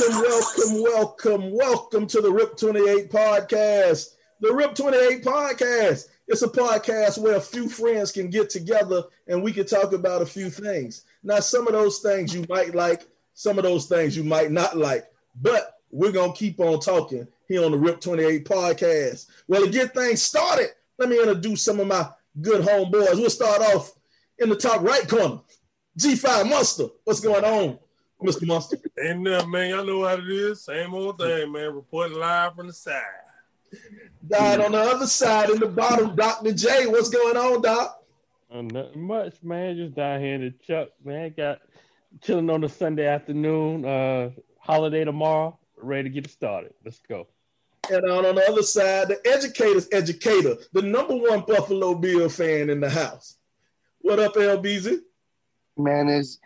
Welcome, welcome, welcome, welcome to the RIP 28 podcast. The RIP 28 podcast. It's a podcast where a few friends can get together and we can talk about a few things. Now, some of those things you might like, some of those things you might not like, but we're going to keep on talking here on the RIP 28 podcast. Well, to get things started, let me introduce some of my good homeboys. We'll start off in the top right corner. G5 Monster. What's going on, Mr. Monster? Ain't nothing, man. Y'all know what it is. Same old thing, man. Reporting live from the side. Died on the other side in the bottom, Dr. J. What's going on, Doc? Uh, nothing much, man. Just down here in the Chuck, man. Got chilling on the Sunday afternoon. Uh, holiday tomorrow. Ready to get started. Let's go. And on, on the other side, the educator's educator, the number one Buffalo Bill fan in the house. What up, LBZ? Man, it's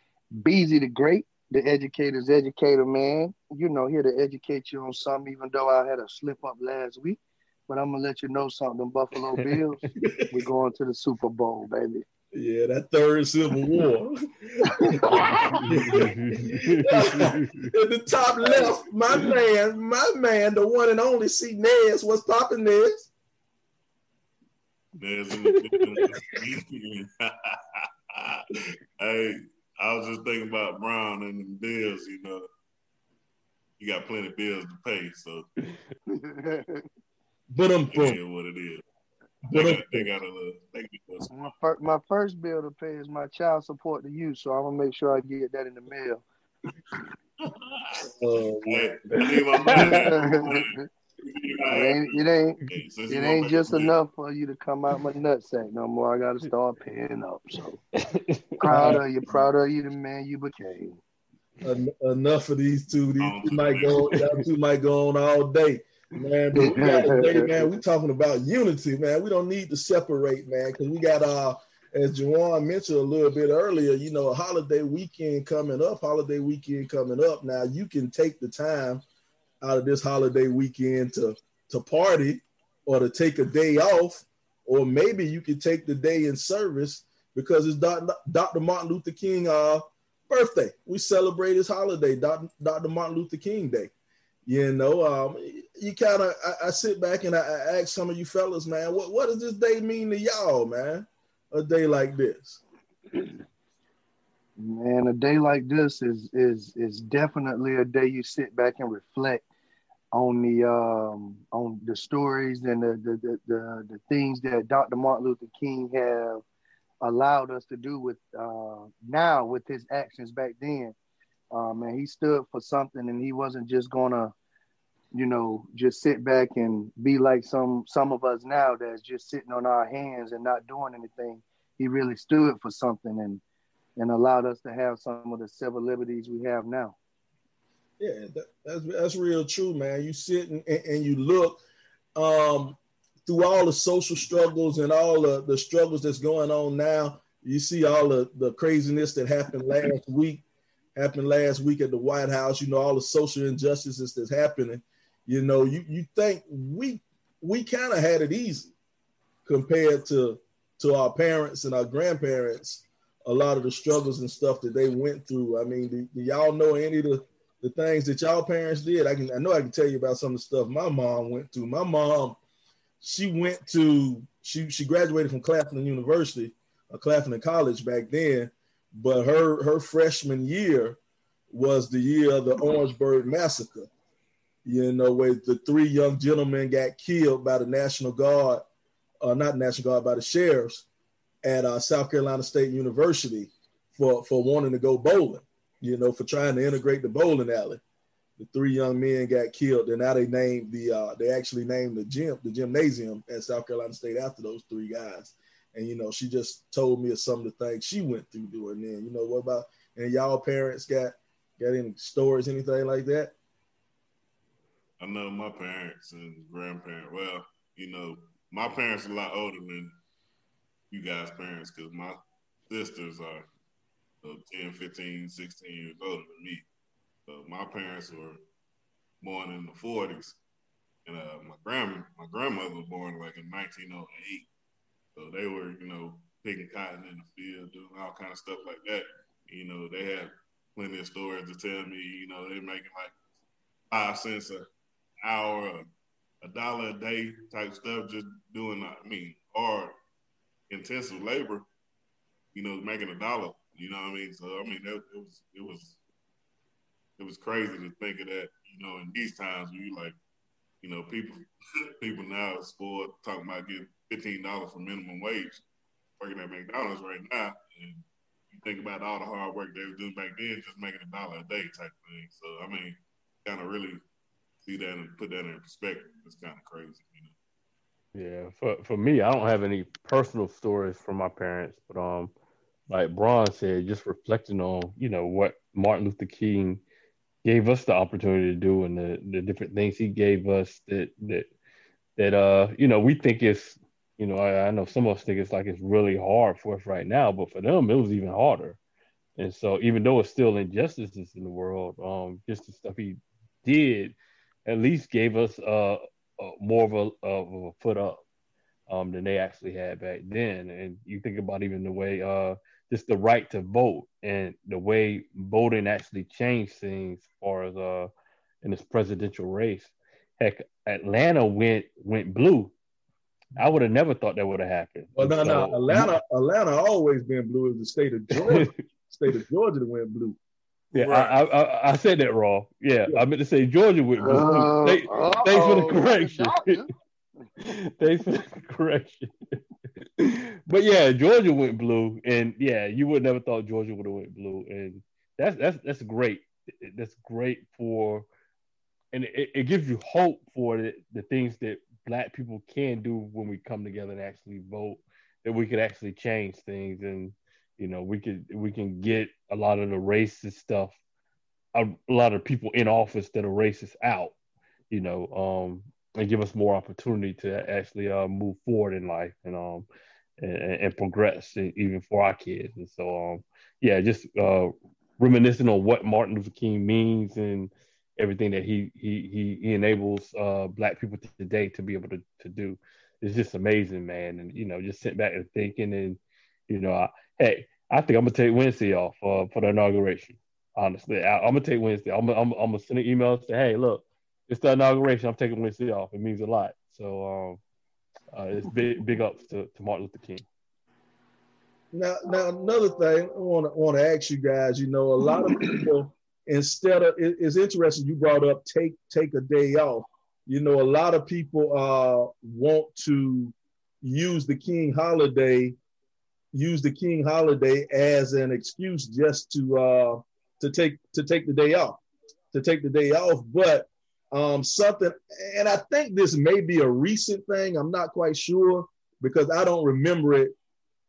Beezy the Great, the educator's educator, man. You know, here to educate you on something, even though I had a slip up last week. But I'm gonna let you know something, Buffalo Bills. We're going to the Super Bowl, baby. Yeah, that third Civil War. At the top left, my man, my man, the one and only C Nez. What's popping, Nez? There's in the hey, I was just thinking about Brown and the bills, you know. You got plenty of bills to pay, so But I'm it is what it is. They got, they got a little. They got a my, fir- my first bill to pay is my child support to you, so I'm gonna make sure I get that in the mail. Oh, Hey, I need my money. It ain't, it ain't, Hey, since it ain't just my- enough for you to come out my nutsack no more. I gotta start paying up. So proud of you, proud of you, the man you became. En- enough of these two. These two might go. Y'all two might go on all day, man. But we got today, man. We talking about unity, man. We don't need to separate, man, because we got uh, as Jawan mentioned a little bit earlier. You know, a holiday weekend coming up. Holiday weekend coming up. Now you can take the time out of this holiday weekend to to party or to take a day off, or maybe you could take the day in service because it's Dr. Martin Luther King uh, birthday. We celebrate his holiday, Dr. Dr. Martin Luther King Day. You know, um, you kind of I, I sit back and I, I ask some of you fellas, man, what what does this day mean to y'all, man? A day like this. Man, a day like this is is is definitely a day you sit back and reflect on the um on the stories and the the the, the, the things that Dr. Martin Luther King have allowed us to do with uh now with his actions back then. Um and he stood for something and he wasn't just gonna, you know, just sit back and be like some some of us now that's just sitting on our hands and not doing anything. He really stood for something and and allowed us to have some of the civil liberties we have now. Yeah, that, that's that's real true, man. You sit and, and, you look um, through all the social struggles and all the, the struggles that's going on now. You see all the, the craziness that happened last week, happened last week at the White House. You know all the social injustices that's happening. You know, you you think we we kind of had it easy compared to to our parents and our grandparents. A lot of the struggles and stuff that they went through. I mean, do, do y'all know any of the the things that y'all parents did. I can I know I can tell you about some of the stuff my mom went through. My mom, she went to she she graduated from Claflin University, uh, Claflin College back then, but her her freshman year was the year of the Orangeburg massacre. You know, where the three young gentlemen got killed by the National Guard, uh, not National Guard, by the sheriffs at uh, South Carolina State University for for wanting to go bowling you know, for trying to integrate the bowling alley. The three young men got killed, and now they named the uh, they actually named the gym, the gymnasium at South Carolina State after those three guys. And you know, she just told me of some of the things she went through doing then. You know, what about and y'all parents got got any stories, anything like that? I know my parents and grandparents. Well, you know, my parents are a lot older than you guys' parents because my sisters are uh, 10, 15, 16 years older than me. So my parents were born in the 40s, and uh, my grandma, my grandmother was born like in 1908. So they were, you know, picking cotton in the field, doing all kind of stuff like that. You know, they had plenty of stories to tell me. You know, they're making like five cents an hour, a dollar a day type stuff, just doing. I mean, hard, intensive labor. You know, making a dollar. You know what I mean? So I mean, it, it was it was it was crazy to think of that. You know, in these times, where you like, you know, people people now spoiled talking about getting fifteen dollars for minimum wage working at McDonald's right now, and you think about all the hard work they were doing back then, just making a dollar a day type thing. So I mean, kind of really see that and put that in perspective. It's kind of crazy, you know. Yeah, for for me, I don't have any personal stories from my parents, but um, like Braun said, just reflecting on you know what Martin Luther King gave us the opportunity to do and the, the different things he gave us that that that uh you know we think is you know I, I know some of us think it's like it's really hard for us right now, but for them it was even harder. And so even though it's still injustices in the world, um, just the stuff he did at least gave us uh, uh more of a, of a foot up um, than they actually had back then. And you think about even the way uh, just the right to vote and the way voting actually changed things as far as uh, in this presidential race. Heck, Atlanta went went blue. I would have never thought that would have happened. Well, no, so, no, Atlanta, Atlanta always been blue. Is the state of Georgia, state of Georgia that went blue. Yeah, right. I, I, I said that wrong. Yeah, yeah, I meant to say Georgia went blue. Uh, thanks, thanks for the correction. thanks for the correction. But yeah, Georgia went blue, and yeah, you would never thought Georgia would have went blue, and that's that's that's great. That's great for, and it, it gives you hope for the, the things that Black people can do when we come together and actually vote. That we could actually change things, and you know, we could we can get a lot of the racist stuff, a, a lot of people in office that are racist out. You know, um, and give us more opportunity to actually uh, move forward in life and um and, and progress even for our kids. And so um yeah, just uh, reminiscing on what Martin Luther King means and everything that he he he, enables uh, black people today to be able to, to do. It's just amazing, man. And you know, just sitting back and thinking and you know, I, hey, I think I'm gonna take Wednesday off uh, for the inauguration. Honestly, I, am gonna take Wednesday. I'm, I'm, I'm gonna send an email and say, hey, look, it's the inauguration. I'm taking Wednesday off. It means a lot. So um, uh, it's big big ups to, to Martin Luther King. Now, now another thing I want to want to ask you guys. You know, a lot of people instead of it, it's interesting you brought up take take a day off. You know, a lot of people uh, want to use the King holiday, use the King holiday as an excuse just to uh, to take to take the day off, to take the day off. But um, something, and I think this may be a recent thing. I'm not quite sure because I don't remember it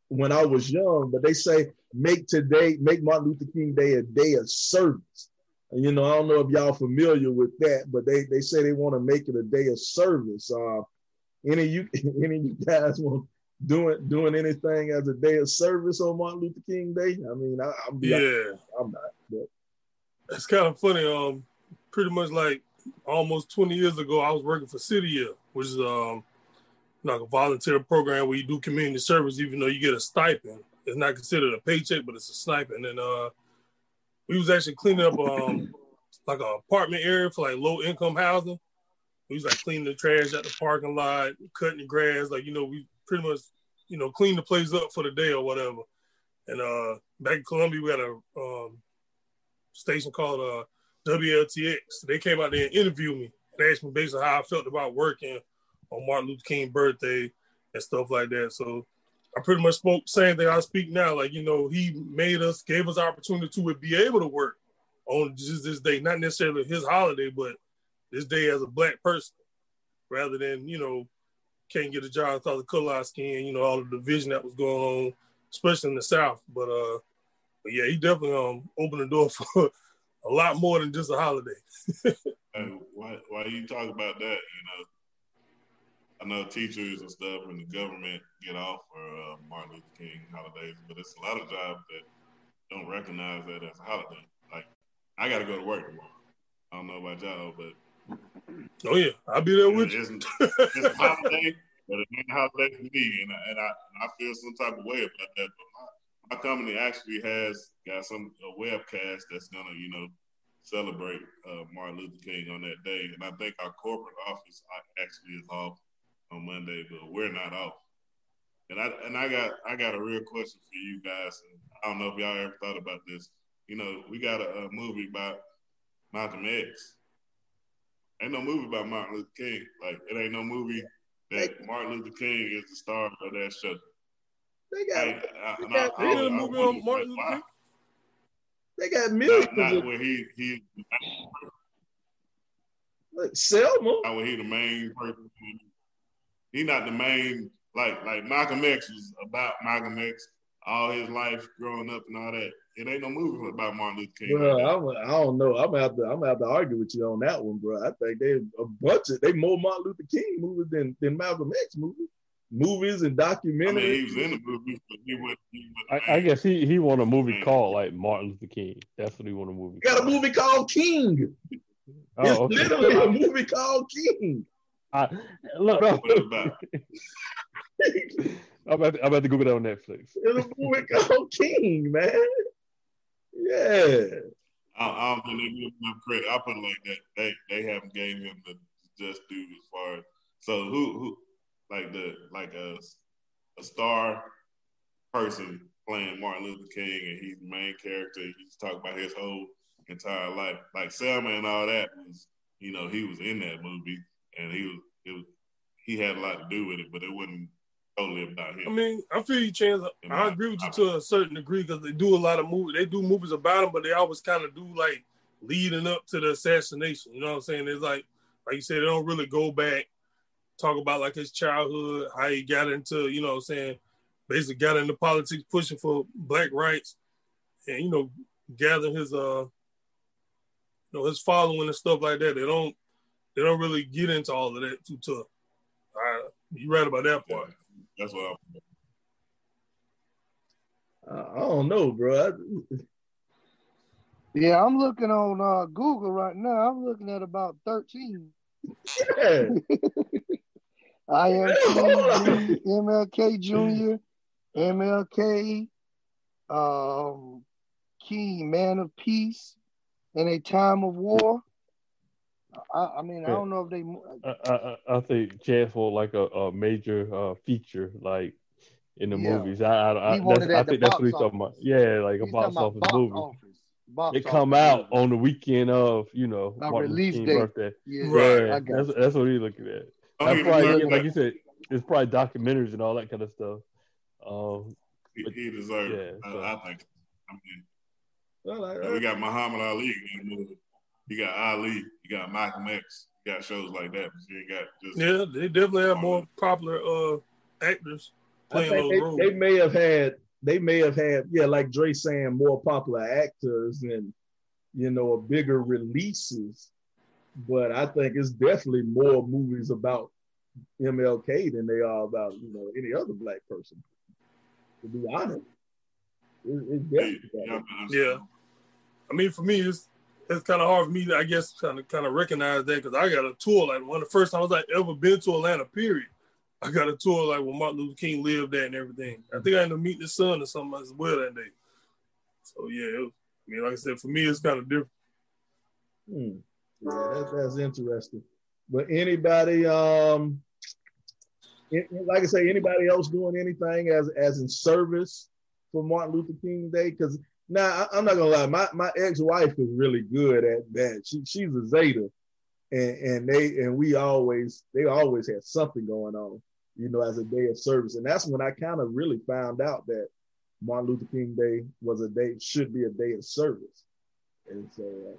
when I was young. But they say make today, make Martin Luther King Day a day of service. You know, I don't know if y'all familiar with that, but they they say they want to make it a day of service. Uh, any of you, any of you guys want doing doing anything as a day of service on Martin Luther King Day? I mean, I, am yeah, I'm not. But. It's kind of funny. Um, pretty much like almost 20 years ago, I was working for City Year, which is um, like a volunteer program where you do community service, even though you get a stipend. It's not considered a paycheck, but it's a stipend. And uh, we was actually cleaning up um, like an apartment area for like low income housing. We was like cleaning the trash at the parking lot, cutting the grass, like you know, we pretty much you know clean the place up for the day or whatever. And uh, back in Columbia, we had a um, station called uh, WLTX. They came out there and interviewed me and asked me basically how I felt about working on Martin Luther King's birthday and stuff like that. So I pretty much spoke same thing I speak now. Like, you know, he made us, gave us opportunity to be able to work on just this day, not necessarily his holiday, but this day as a black person, rather than, you know, can't get a job because of color skin, you know, all the division that was going on, especially in the South. But uh but yeah, he definitely um opened the door for a lot more than just a holiday. and why why you talk about that, you know, I know teachers and stuff and the government get off for uh, Martin Luther King holidays, but it's a lot of jobs that don't recognize that as a holiday. Like, I got to go to work tomorrow. I don't know about y'all, but oh yeah, I'll be there with it's, you. it's a holiday, but it's not a holiday for me, and I, and I, I feel some type of way about that. But my company actually has got some a webcast that's gonna, you know, celebrate uh, Martin Luther King on that day. And I think our corporate office actually is off on Monday, but we're not off. And I and I got I got a real question for you guys. And I don't know if y'all ever thought about this. You know, we got a, a movie about Malcolm X. Ain't no movie about Martin Luther King. Like it ain't no movie that Martin Luther King is the star of that show. They got, Hey, uh, They got, I- I- movie on Martin. Luther King. they got millions. Not, not where he he like, Selma. not where he the main person. He not the main like like Malcolm X was about Malcolm X all his life growing up and all that. It ain't no movie about Martin Luther King. Bro, like. I'm, I don't know. I'm gonna have to. I'm gonna have to argue with you on that one, bro. I think they a bunch of they more Martin Luther King movies than than Malcolm X movies, movies and I documentaries. mean, he was in the movie, but he was. He was I, I guess he he want a movie Man. called like Martin Luther King. That's what he want a movie. got a movie called King. Oh, it's Oh, okay. literally a movie called King. I, look, no. I'm about, to, I'm about to Google that on Netflix. It's a movie called King, man. Yeah. I, I don't think they give him enough credit. I put it like that. They they haven't gave him the just due as far as so who who like the like a a star person playing Martin Luther King and he's the main character. He's talking about his whole entire life. Like Selma and all that was you know he was in that movie and he was it was he had a lot to do with it, but it wasn't totally about him. I mean, I feel you, Chance. In I agree with you to a certain degree because they do a lot of movies. They do movies about him, but they always kind of do like leading up to the assassination. You know what I'm saying? It's like, like you said, they don't really go back, talk about like his childhood, how he got into, you know what I'm saying, basically got into politics, pushing for black rights, and you know, gathering his uh, you know, his following and stuff like that. They don't, they don't really get into all of that too tough. Uh, you right about that part. That's what I'm I I don't know, bro. Yeah, I'm looking on uh, Google right now. I'm looking at about 13. yeah. I am MLK Jr., MLK, um, King, Man of Peace, in a time of war. I, I mean, I don't know if they. I, I, I think Chance want like a, a major uh, feature like in the Yeah. movies. I I, I, that's, I think that's box what he's talking about. Yeah, like a box about office box movie. office. Box It come office out movie. on the weekend of you know My Martin release King's date. birthday. Yeah, Right. Yeah, I that's that's what he's looking at. I That's mean, probably look, like you said, it's probably documentaries and all that kind of stuff. Um, he, he deserved it. Yeah, so- I, I think. I mean, Well, I- we got Muhammad Ali in the movie. You got Ali. You got Malcolm X. You got shows like that. But you ain't got just Yeah, they definitely have more popular uh actors playing those they, roles. they may have had they may have had yeah like Dre saying more popular actors and you know bigger releases, but I think it's definitely more movies about MLK than they are about you know any other black person. To be honest, it, it's definitely. Yeah, Yeah. I mean, for me, it's it's kind of hard for me to, I guess, kind of kind of recognize that because I got a tour like one of the first times I ever been to Atlanta. Period. I got a tour like when Martin Luther King lived there and everything. I think I ended up meeting his son or something as well that day. So yeah, it was, I mean, like I said, for me, it's kind of different. Hmm. Yeah, that, that's interesting. But anybody, um, like I say, anybody else doing anything as as in service for Martin Luther King Day? Because now I, I'm not gonna lie, my, my ex wife is really good at that. She she's a Zeta, and and they and we always they always had something going on, you know, as a day of service. And that's when I kind of really found out that Martin Luther King Day was a day should be a day of service. And so.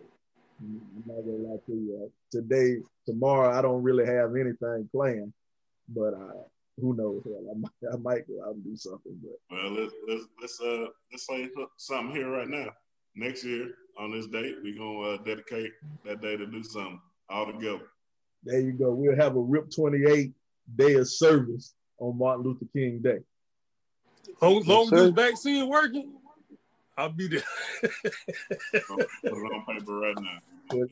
I'm not gonna lie to you. Today, tomorrow, I don't really have anything planned, but uh, who knows? Hell, I might, I might go out and do something. But Well, let's let's let's uh let's say something here right now. Next year on this date, we're gonna uh, dedicate that day to do something all together. there you go. We'll have a RIP 28 day of service on Martin Luther King Day. Long, long as sir. this vaccine working, I'll be there. So put it on paper right now.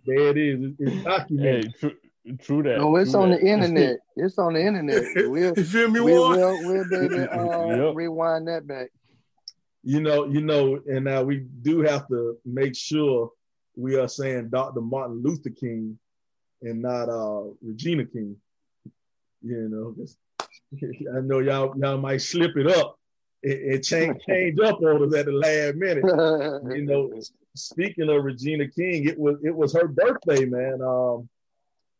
There it is. It's, it's hey, documented. true, true that. No, it's on that. the internet. It's on the internet. We'll you feel me, we'll Warren? we'll, we'll be able to uh, Yep. rewind that back. you know, you know, and now we do have to make sure we are saying Dr. Martin Luther King and not uh Regina King. You know, I know y'all y'all might slip it up. It, it change change up on us at the last minute. you know, speaking of Regina King, it was it was her birthday, man. Um,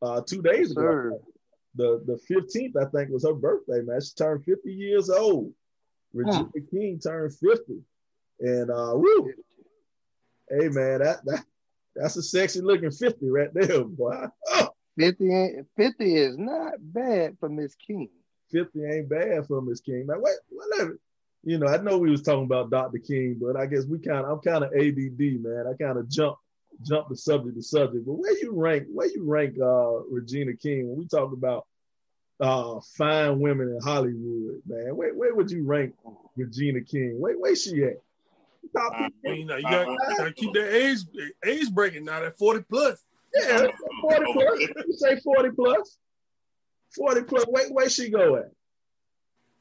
uh, two days ago. Sir. The the fifteenth, I think, was her birthday, man. She turned fifty years old. Regina huh. King turned fifty, and uh, woo, hey man, that that that's a sexy looking fifty right there, boy. Oh. 50, 50 is not bad for Miss King. 50 ain't bad for Miss King. Man, wait, whatever. You know, I know we was talking about Dr. King, but I guess we kind of I'm kind of ADD, man. I kind of jump jump the subject to subject. But where you rank, where you rank uh Regina King when we talk about uh fine women in Hollywood, man? Where, where would you rank Regina King? Where where she at? Top I mean, you got to keep that age age breaking now. That forty plus. Yeah, 40 plus. You say 40 plus. 40 plus. Wait, where she go at?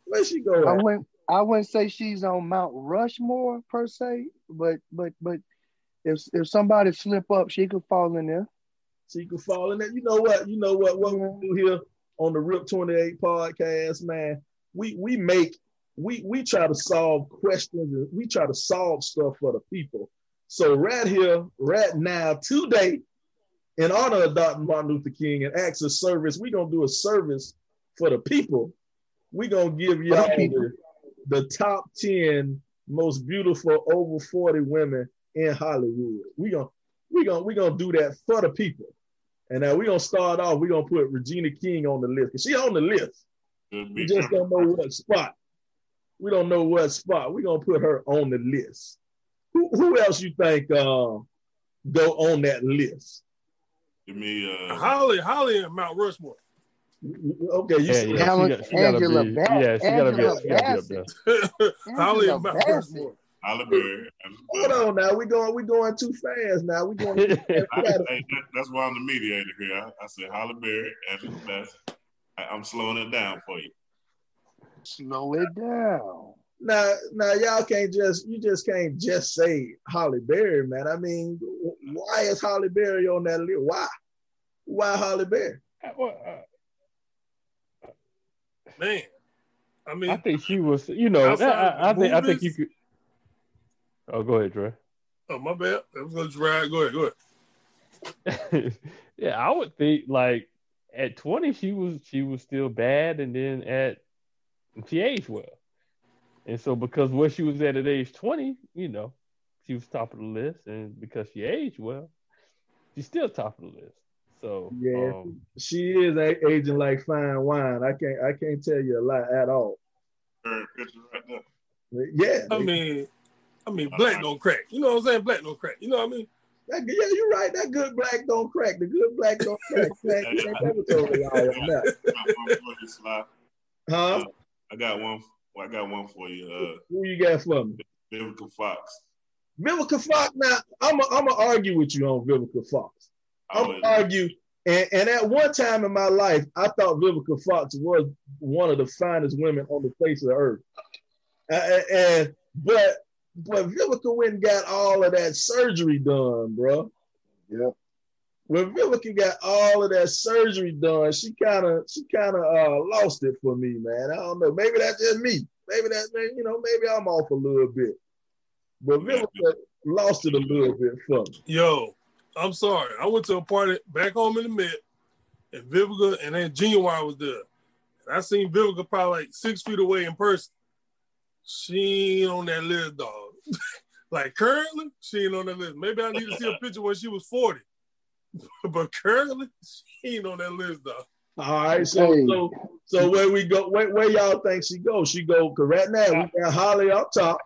Where she go at? I wouldn't I wouldn't say she's on Mount Rushmore per se, but but but if if somebody slip up, she could fall in there. She could fall in there. You know what? You know what? What yeah. we do here on the Rip 28 podcast, man. We we make we we try to solve questions and we try to solve stuff for the people. So right here, right now, today, in honor of Dr. Martin Luther King and acts of service, we're gonna do a service for the people. We're gonna give y'all the, the top 10 most beautiful over 40 women in Hollywood. We're gonna we gonna we gonna do that for the people. And now we're gonna start off, we're gonna put Regina King on the list because she on the list. We just don't know what spot. We don't know what spot. We're gonna put her on the list. Who, who else you think uh, go on that list? Give me uh, Halle, Halle, and Mount Rushmore. Okay, you yeah, see, yeah, Helen, she, got, she Angela gotta be, Bass, yeah, she gotta be, she gotta be up there. Halle and Mount Rushmore. Berry. Hold on now, we going we going too fast now. We going. I, that, that's why I'm the mediator here. I, I said Halle Berry, Angela Bassett. I, I'm slowing it down for you. Slow it down. Now, now, y'all can't just you just can't just say Halle Berry, man. I mean, why is Halle Berry on that list? Why? Why Halle Berry? Uh, man, I mean, I think she was. You know, I, I think I think you could. Oh, go ahead, Dre. Oh, my bad. I was going to try. Go ahead. Go ahead. yeah, I would think like at twenty she was she was still bad, and then at she aged well. And so because where she was at at age 20, you know, she was top of the list. And because she aged well, she's still top of the list. So yeah, um, she is aging like fine wine. I can't I can't tell you a lot at all. Yeah. I mean, I mean, black don't crack. You know what I'm saying? Black don't crack. You know what I mean? That, yeah, you're right. That good black don't crack. The good black don't crack. Huh? I got one well, I got one for you. Uh, Who you got for me? Vivica Fox. Vivica Fox. Now, I'm gonna argue with you on Vivica Fox. I'm gonna argue. And, and at one time in my life, I thought Vivica Fox was one of the finest women on the face of the earth. Uh, and but but Vivica went and got all of that surgery done, bro. Yep when Vivica got all of that surgery done, she kind of she kind of uh, lost it for me, man. I don't know. Maybe that's just me. Maybe that's you know maybe I'm off a little bit, but Vivica lost it a little bit for me. Yo, I'm sorry. I went to a party back home in the mid, and Vivica and then Ginuwine was there. And I seen Vivica probably like six feet away in person. She ain't on that list, dog. like currently, she ain't on that list. Maybe I need to see a picture when she was 40. but currently she ain't on that list though. All right, so hey. so so where we go? Where, where y'all think she go? She go cause right now we got Halle up top.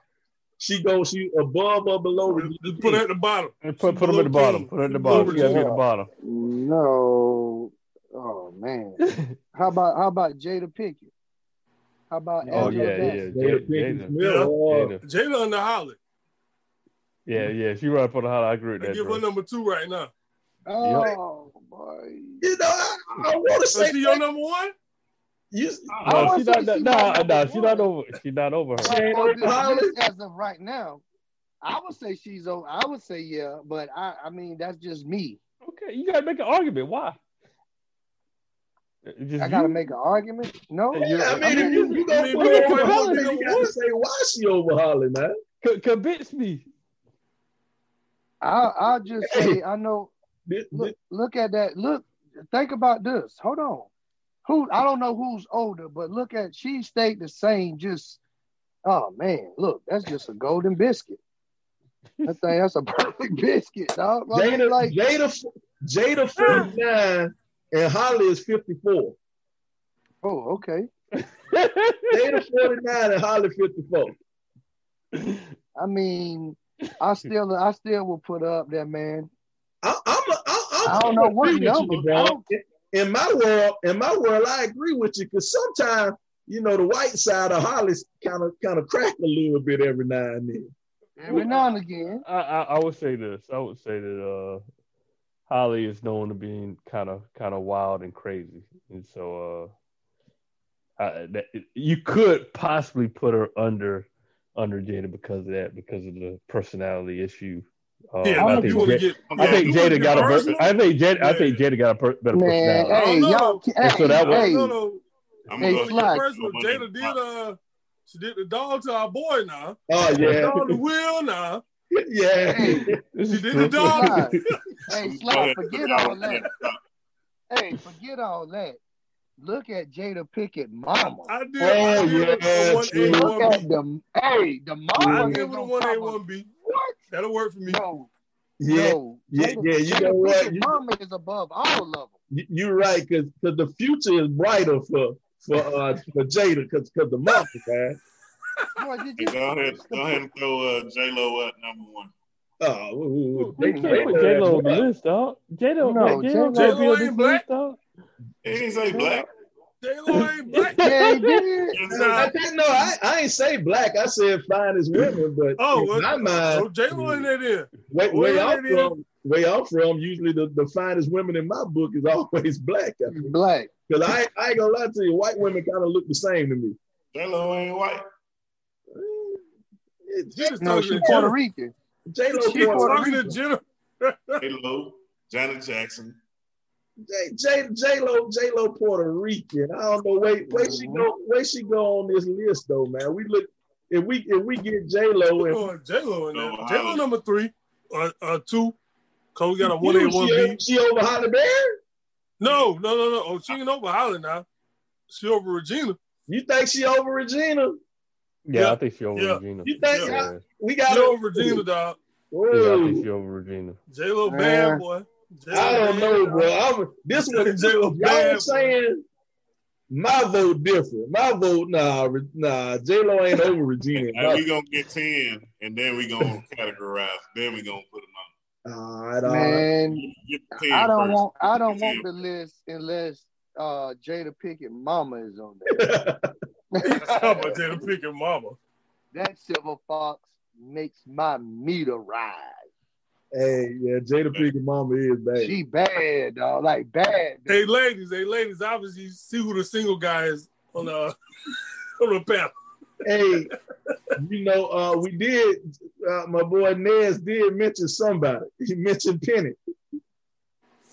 She goes she above or below the Put her at the bottom. And put put them at the bottom. Put her at the bottom. She at the bottom. No. Oh man. how about how about Jada Pinkett? How about oh Angela yeah yeah Jada, Jada, Jada, Jada, Jada on the Halle. Yeah yeah she right for the Halle. I agree with that. Give bro. her number two right now. Oh boy! You know, I, I want to say she your number one. You, no, she's not. No, no, no, she's not over. She's not over her. Right, well, this, this, as of right now, I would say she's over. I would say yeah, but I, I mean that's just me. Okay, you gotta make an argument. Why? Just I gotta you? make an argument. No, yeah, I mean, if you, you gonna put her on, you gotta say why she over Halle, man. C- convince me. I'll, I'll just say I know. Look, look at that. Look, think about this. Hold on. Who I don't know who's older, but look at she stayed the same. Just oh man, look, that's just a golden biscuit. I think that's a perfect biscuit, dog. Jada, like, Jada, Jada 49 and Halle is 54. Oh, okay. Jada 49 and Halle 54. I mean, I still I still will put up there, man. I, I'm a, I, I'm I don't know what number. You, in my world, in my world, I agree with you because sometimes you know the white side of Halle's kind of kind of crack a little bit every now and then. Every now and again. I, I, I would say this. I would say that uh, Halle is known to being kind of kind of wild and crazy, and so uh, I, that, you could possibly put her under under Jada because of that, because of the personality issue. Uh, yeah, I, think Jada, get, I think Jada got a. I think Jada. I think Jada got a per, better Man, personality. Hey, y'all, hey, so that was, hey, no, no. I'm hey, gonna personal. Jada did uh, she did the dog to our boy now. Oh yeah, on the wheel now. Yeah, hey, she did the dog. hey, Slap, forget all that. Hey, forget all that. Look at Jada Pinkett, mama. I did. Oh I did yeah, one A, look at the hey, the mama. I did one A, one B. What? That'll work for me. No. Yeah, no. yeah, Jada, yeah. You Jada know what? You, mama is above all of them. You, are right, because because the future is brighter for for uh for Jada, because because the mama, man. Boy, did you... go ahead, go ahead and throw uh, J Lo at number one. Oh, we can't put J Lo on the list, dog. J Lo, no, J Lo ain't black. Dog. He didn't say black. J Lo ain't black. yeah, he did. Uh, I didn't. I, I ain't say black. I said fine as women, but oh, well, my mind, so J Lo ain't that in. Way, way off from way off from. Usually, the, the finest women in my book is always black. Black. Because I, I ain't gonna lie to you, white women kind of look the same to me. J Lo ain't white. Eh, no, she's Puerto Rican. J Lo talking to Jenna. J Lo, Janet Jackson. J J J Lo J Lo Puerto Rican. I don't know where where she go where she go on this list though, man. We look if we if we get J Lo and J Lo in there. J Lo number three, uh, uh two. Cause we got a one A one B. She over Halle Berry? No, no, no, no. Oh, she ain't over Halle now. She over Regina. You think she over Regina? Yeah, yeah. I think she over yeah. Regina. You think yeah. we got she over Regina, dog? Yeah, I think she over Regina. J Lo bad boy. J-Lo I don't know, bro. I'm, this one, y'all saying my vote different. My vote, nah, nah. J Lo ain't over Regina. and we gonna get ten, and then we gonna categorize. Then we gonna put them on. All right, all Man, right. I don't first. want. I don't want the list unless uh Jada Pinkett Mama is on there. Jada Pinkett Mama. That silver fox makes my meter rise. Hey, yeah, Jada Pinkett Mama is bad. She bad, dog. Like bad. Hey, ladies, hey, ladies. Obviously, see who the single guy is on the on the panel. Hey, you know, uh, we did. Uh, my boy Nez did mention somebody. He mentioned Penny.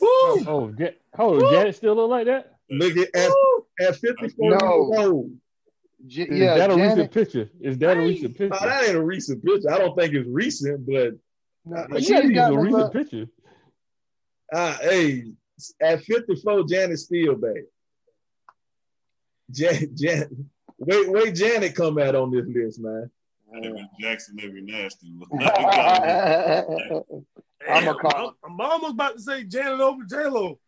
Woo! Oh, oh, hold on, Janet still look like that? Look at at, at 54 no. years old. J- yeah, that a Janet, recent picture? Is that a recent picture? Oh, that ain't a recent picture. I don't think it's recent, but no, uh, she got a recent picture. Uh, hey, at 54, Janet still bad. Jan, Jan, wait, wait, Janet come out on this list, man. Jackson every nasty. I'm gonna call. I'm, I'm almost about to say Janet over J Lo.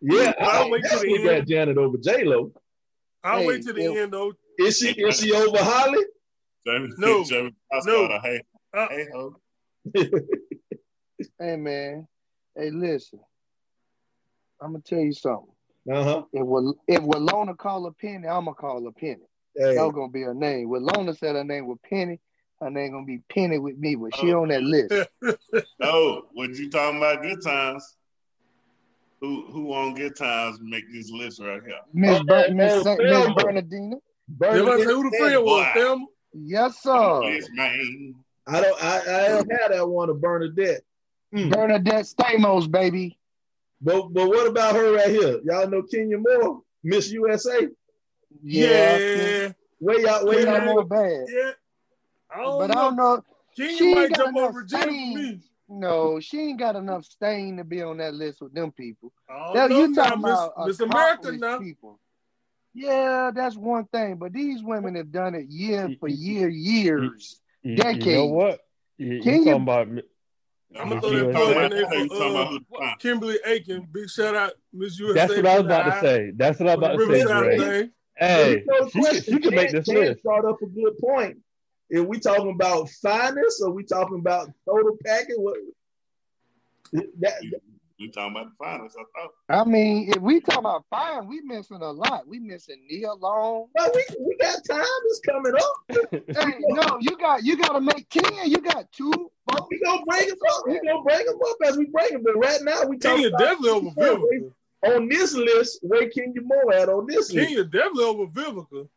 Yeah, I'll wait till the end. Janet over J Lo. I'll hey, wait till the end though. Is she is she over Halle? Jamie, no, Jamie, no. Hey, uh, hey, ho. hey man, hey listen. I'm gonna tell you something. Uh-huh. If we if Willona call a penny, I'm gonna call a penny. Hey. That's gonna be her name. Willona said her name was Penny. Her name gonna be Penny with me, but she oh. on that list. oh, what you talking about? Good times. who who on good times make this list right here? Miss Oh, Ber- Miss Sa- Thelma. Miss Bernadina. Everybody who the friend was, Boy. Thelma? Yes, sir. Yes, man. I don't. I, I don't have that one of Bernadette. Mm. BernNadette Stanis, baby. But but what about her right here? Y'all know Kenya Moore, Miss USA. Yeah. Where y'all? Where Kenya y'all? Moore bad. Yeah. I don't But I don't know. Kenya She might ain't got jump enough over Regina for me. No, she ain't got enough stain to be on that list with them people. I Now, don't you know talking now, about Miss, Miss America now. people. Yeah, that's one thing. But these women have done it year Y- for year, years. You, you know what? You, you Can you- talking about I'm gonna throw that USA. in there for uh, who the client? Kimberly Aiken. Big shout out, Miss USA. That's what I was about to say. That's what I was about to say, Riverside Dre. thing. Hey, No she, can- question. she can make Ken- this Ken list. brought up a good point. If we talking about finest, or we talking about total package? What? That, We talking about the finals. I thought. I mean, if we talk about fine, we missing a lot. We missing Nia Long. no, we we got time. It's coming up. Hey, no, you got you got to make Kenya. You got two. Both. We gonna bring them up. We gonna bring him up as we bring him. But right now, we talking Kenya about definitely over Vivica. on this list. Where Kenya Moore at on this list? Kenya definitely over Vivica.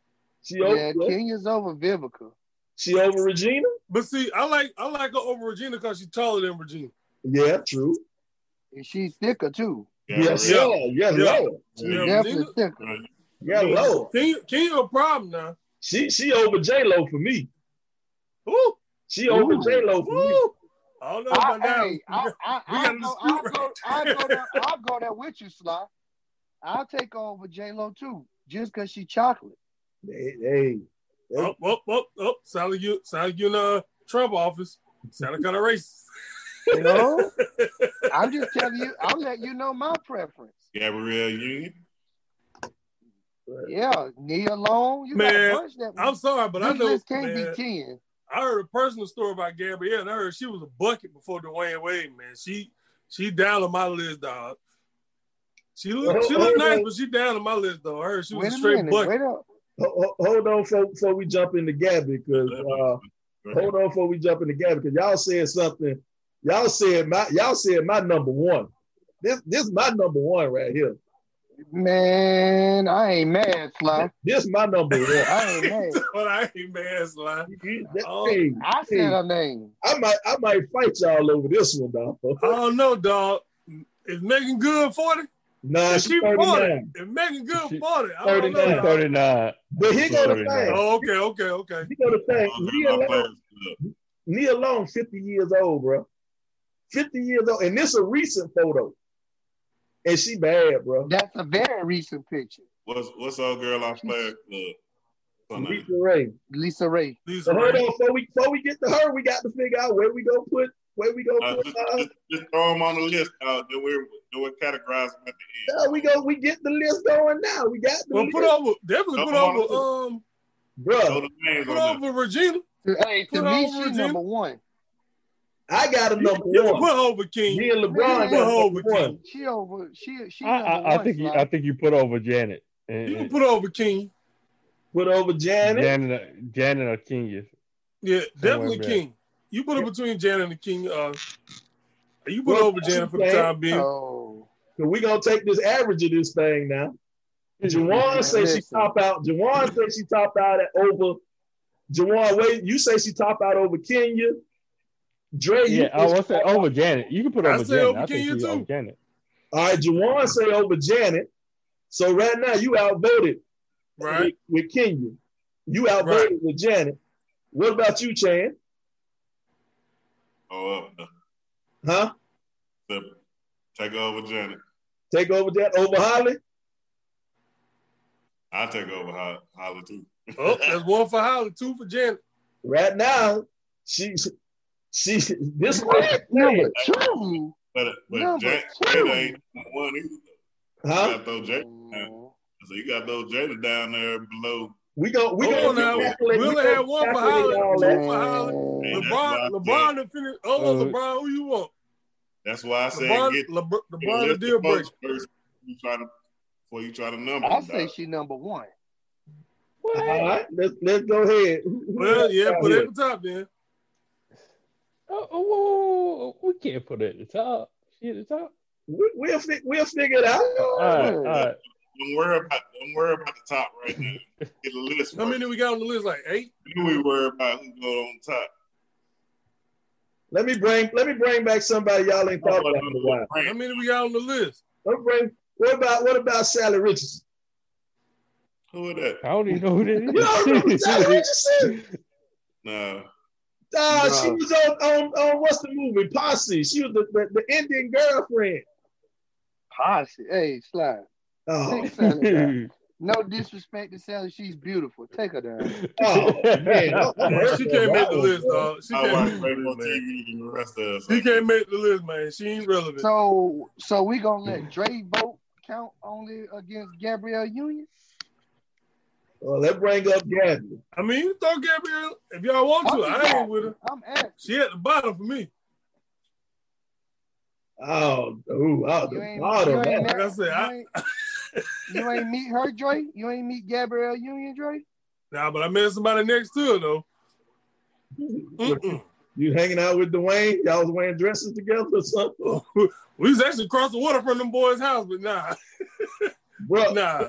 She over. Yeah, Kenya's over Vivica. She over Regina. But see, I like I like her over Regina because she's taller than Regina. Yeah, true. And she's thicker too. Yes, Yeah. sir. Yes, Yeah. Lord. She's Yeah, definitely Regina- thicker. Right. Yeah, Lord. Kenya, Kenya a problem now. She she over J Lo for me. Woo, She over Ooh. J Lo for me. I don't know I, about that. hey, I, I, We I, got a go, I, dispute go, right I there. go there. I'll go there with you, Sly. I'll take over J Lo too, just because she chocolate. Hey, hey. Up, up, up, up. Sound like you, sound like you in a Trump office. Sound kind of racist. You know, I'm just telling you. I'll let you know my preference. Gabrielle Union. Yeah, Nia Long. You Man, got a bunch that. I'm sorry, but I know. list can't man, be ten. I heard a personal story about Gabrielle, and I heard she was a bucket before Dwyane Wade. Man, she she down on my list, dog. She look she look nice, but she down on my list, though. I heard she was Wait a a straight minute. bucket. Wait up. Ho- ho- Hold on before, before we jump into Gabby, because uh, hold on before we jump into Gabby, because y'all said something. Y'all said my y'all said my number one. This this my number one right here. Man, I ain't mad, Sly. This my number one. I ain't mad. but I ain't mad, Sly. Oh, hey, I hey, said her name. I might I might fight y'all over this one, dog. I don't know, dog. Is Meagan Good 40? Nah, Is she's she 40? 39. If Meagan Good She- 40, I don't know. 39. dog. 39. But here go the thing. Oh, okay, okay, okay. Here go the thing. Nia Long. Nia Long, 50 years old, bro. 50 years old. And this is a recent photo. And she bad, bro. That's a very recent picture. What's what's old girl off players club? Her. Lisa Ray. LisaRaye. Lisa So hold Ray. on, before we before we get to her, we got to figure out where we go put where we go Uh, put. just, Uh, just, just throw them on the list. Uh, then we're then we're categorizing at the end. yeah, we go. We get the list going now. We got the Well, list, put over, definitely Come put over, um, bro. put over Regina. Hey, to Put me, she's Regina. number one. I got a number You can one. put over King. Me and LeBron Man, got put over one. King. She over. She she I, I, I one. think you, I think you put over Janet. And, You put over King. Put over Janet. Janet, Janet or Kenya. Yeah, definitely in there. King. You put her between Janet and the King. Uh, you put Well, over Janet for the time being. Oh, So we gonna take this average of this thing now. Jawan says she top out. Jawan says she top out at over. Jawan, wait, you say she top out over Kenya. Dre, you Yeah, oh, I say was say over Janet. You can put I over say Janet. over I think Kenya she's too. over Janet. All right, Jawan say over Janet. So right now you outvoted Right. with, with Kenya. You outvoted Right. with Janet. What about you, Chan? Oh, up the, Huh? the take over Janet. Take over that over Halle? I'll take over Ho- Halle too. Oh, that's one for Halle, two for Janet. Right now, she she this number two. But but Number Jada, two. Jada ain't one either. You huh? got to throw Jada. So you got to throw Jada down there below. We go we go now. calculate- We only gonna had one for calculate Halle, all two for Halle. Hey, that's why I LeBron, LeBron to finish. Oh, Uh, LeBron, who you want? That's why I said LeBron, get, LeBron, get a LeBron the list deal of breaker. first. You try to before you try to number. I them, say she number one. All right, let's let's go ahead. Well, yeah, put it at the top then. Oh, oh, whoa. we can't put it at the top. She at the top. We, will we'll figure it out. All right, all right. Don't worry about don't worry about the top right now. Get a list. How many we got on the list? Like eight. Then we worry about who go on top. Let me bring let me bring back somebody y'all ain't thought about in a while. How many we got on the list? Let me bring what about what about Salli Richardson? Who is that? I don't even know who that is. You don't know Salli Richardson? No. Uh, No. she was on, on on what's the movie? Posse. She was the, the, the Indian girlfriend. Posse. Hey, slide. Oh, Take Salli down. No disrespect to Salli. She's beautiful. Take her down. oh man. I- I heard She can't make the list, dog. She can't watch make the list, man. TV the rest of. She can't make the list, man. She ain't relevant. So, so we gonna let Dre vote count only against Gabrielle Union? Well, let's bring up Gabby. I mean, you throw Gabrielle if y'all want to. I ain't with her. I'm asking. She at the bottom for me. Oh, ooh, out You the ain't, bottom. man. Like I said, you I- ain't, you ain't meet her, Dre. You ain't meet Gabrielle Union, Dre. Nah, but I met somebody next to her though. Mm-mm. You hanging out with Dwyane? Y'all was wearing dresses together or something? we was actually across the water from them boys' house, but nah, Bro, nah.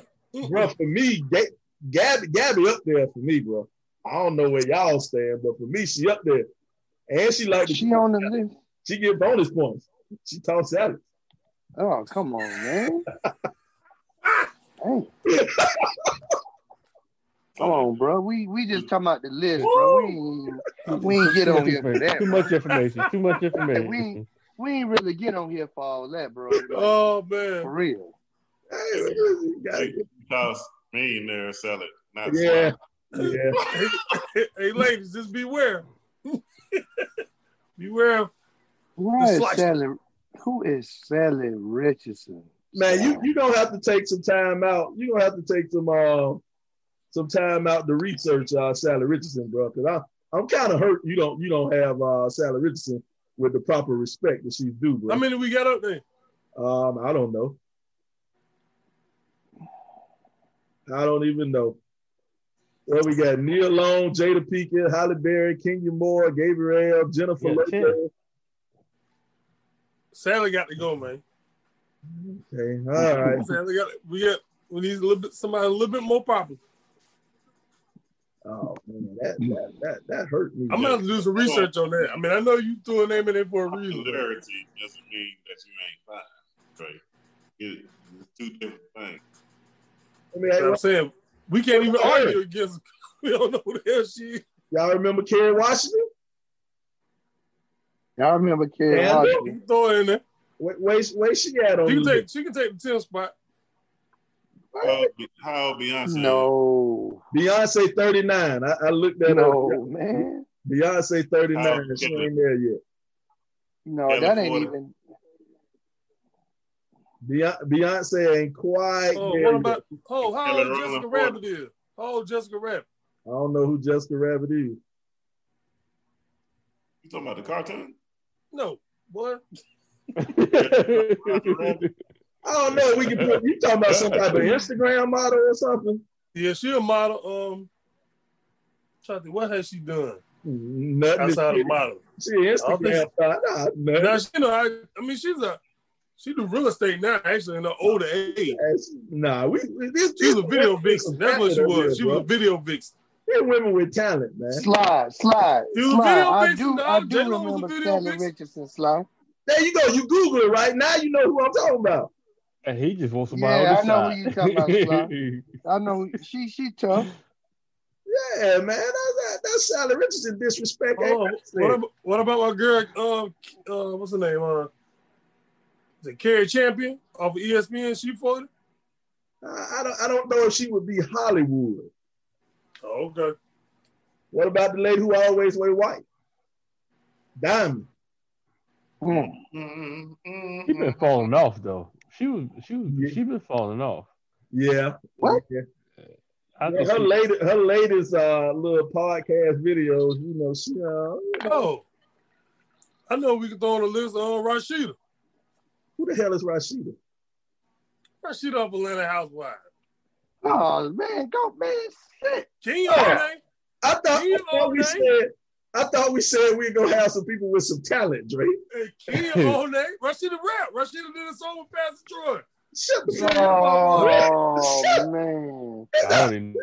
bro, for me, Ga- Gabby, Gabby up there for me, bro. I don't know where y'all stand, but for me, she up there. And she like to, She on the list. she get bonus points. She taught Salli. Oh, come on, man. Hey. Come on, bro. We we just talking about the list, bro. We ain't, we ain't get on here for that. Too much information. Too much information. we we ain't really get on here for all that, bro. Oh man, For real. Hey, you gotta get- Because millionaire sell it. Not yeah, slime. yeah. hey, hey, ladies, just beware. beware. of- Why is slice. Salli? Who is Salli Richardson? Man, you you gonna have to take some time out. You gonna have to take some uh, some time out to research uh, Salli Richardson, bro. Because I I'm kind of hurt you don't you don't have uh, Salli Richardson with the proper respect that she's due, bro. How many we got up there? Um, I don't know. I don't even know. Well, we got Nia Long, Jada Pinkett, Halle Berry, Kenya Moore, Gabrielle, Jennifer Yeah, Lopez. Salli got to go, man. Okay, all right. Salli got. We got. We need a little bit. Somebody a little bit more popular. Oh man, that that that, that hurt me. I'm gonna have to do some research on that. I mean, I know you threw a name in there for a reason. Popularity doesn't mean that you ain't fine. Right? It's two different things. I mean, You know what I'm saying we can't even argue against. We don't know who the hell she is. y'all remember Kerry Washington? Y'all remember Kerry Yeah, Washington? throw her in there. Where, where, where she at on She can the take. She can take the 10 spot. How, how Beyonce? No, Beyonce 39. I, I looked that no, up. man. Beyonce 39. Oh, she ain't there yet. No, Kelly that ain't Porter. even. Beyonce, Beyonce ain't quite Oh, there what about? Oh, how old Jessica Rabbit is? How old Jessica Rabbit? I don't know who Jessica Rabbit is. You talking about the cartoon? No, boy. I don't know. We can put you talking about some type of Instagram model or something. Yeah, she a model. Um, trying to think, what has she done Nothing. outside She, of modeling? she Instagram. Nah, nah, Now she, you know, I, I mean, she's a she do real estate now. Actually, in an older age, That's- Nah, we, we this, she was a video this- vixen. That's what she talent was. She was a video vixen. They're women with talent, man. Slide, slide, He was slide. video I vixen, do, dog. I do J-Lo remember video Salli vixen. Richardson. Slide. There you go. You Google it right now. You know who I'm talking about. and he just wants somebody Yeah, on I know side. who you talking about, Sly. I know she she tough. Yeah, man. That, that, that's Salli Richardson disrespect. Oh, what, about, what about my girl? Uh, uh, what's her name? Uh, is it Cari Champion off of ESPN? She for? I, I don't. I don't know if she would be Hollywood. Oh, okay. What about the lady who always wear white? Diamond. Mm. Mm-hmm. She been falling off though. She was she was Yeah. she been falling off. Yeah. What? Yeah. Yeah, her she- latest, her latest uh, little podcast videos, you know, she uh, Oh, I know we can throw on a list on Rashida. Who the hell is Rashida? Rashida off Atlanta Housewives. Oh man, go man, shit. King Oh. all. I thought, You I thought we know, said, I thought we said we are gonna have some people with some talent, Drake. Hey, Kim on that. Rashida rap. Rashida did a song with Pastor Troy. Shut the fuck Oh Shut- man. I don't.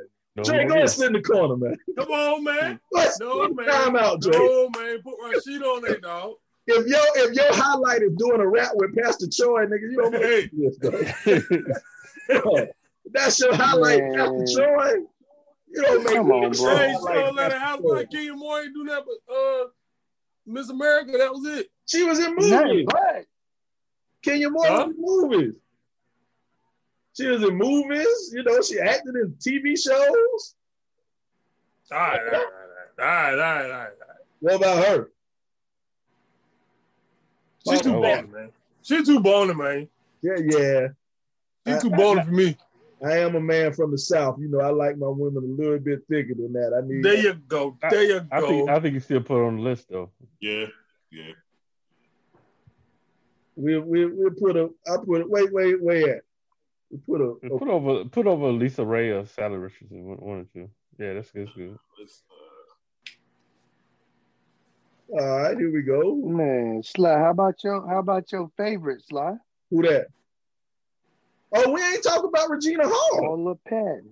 Drake, go it and is. sit in the corner, man. Come on, man. Let's No, man. time out, Drake. No, man. Put Rashida on that, dog. If your if your highlight is doing a rap with Pastor Troy, nigga, you don't Hey. make this. That's your highlight, Man. Pastor Troy. You don't make Come on, this bro. your Hey, she highlight, don't let her Pastor house like Kenya Moore ain't do that, but uh, Miss America, that was it. She was in Nothing movies. but. Kenya Moore Huh? was in movies. She was in movies. You know, she acted in TV shows. All right, all right, all right, all right, all right, all right. What about her? She's too bony, man. She's too bony, man. Yeah, yeah. She's too bony for me. I am a man from the South. You know, I like my women a little bit thicker than that. I need There you go. There you I go. think I think you still put it on the list though. Yeah, yeah. we we we put a I put a wait, wait, wait at. We put a, a Put over put over LisaRaye or Salli Richardson, one, one or two. Yeah, that's good. That's good. Let's, uh, all right, here we go. Man, Sly, how about your how about your favorite, Sly? Who that? Oh, we ain't talking about Regina Hall. Paula Patton.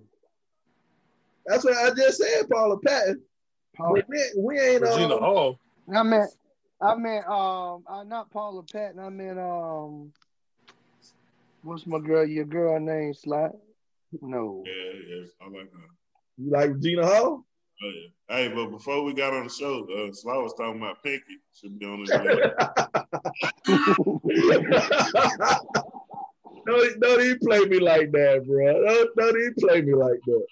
That's what I just said, Paula Patton. Paula, we, we ain't Regina um, Hall. I meant I meant um uh, not Paula Patton, I meant um what's my girl your girl name, Sly? No. yeah, yeah. I like her. you like Regina Hall? Oh, yeah. Hey, but before we got on the show, uh, Sly was talking about Pinky. Should be on the don't, don't even play me like that, bro. Don't, don't even play me like that.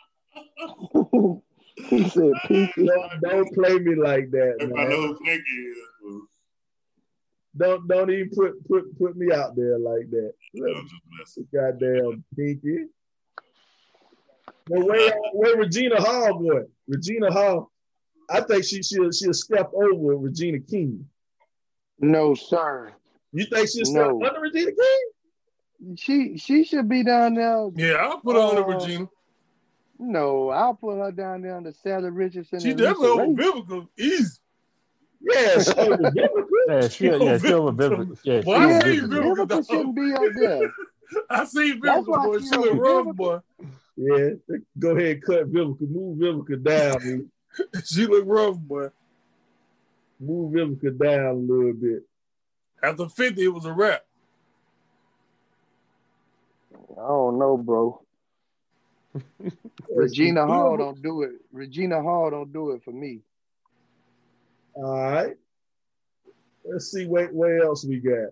he said Pinky. Don't, don't play me like that, Everybody man. know who Pinky is. Don't don't even put put put me out there like that. I'm just messing. Goddamn pinky. But where where Regina Hall going? Regina Hall, I think she she'll she'll step over Regina King. No, sir. You think she'll step No. under Regina King? She she should be down there. Yeah, I'll put her on the Uh, Regina. No, I'll put her down there under Salli Richardson. She definitely Lisa over Ray. Vivica. Easy. Yeah, she over Vivica. Yeah, she, yeah, she over Vivica. Yeah, she Why over I Yeah, see Vivica. Vivica, Vivica dog. shouldn't be up there. I see That's Vivica, boy. she She look over rough, boy. Yeah, go ahead and cut Vivica, move Vivica down. She look rough, boy. move Vivica down a little bit. After 50, it was a wrap. I don't know, bro. Regina Hall don't do it. Regina Hall don't do it for me. All right. Let's see what, what else we got.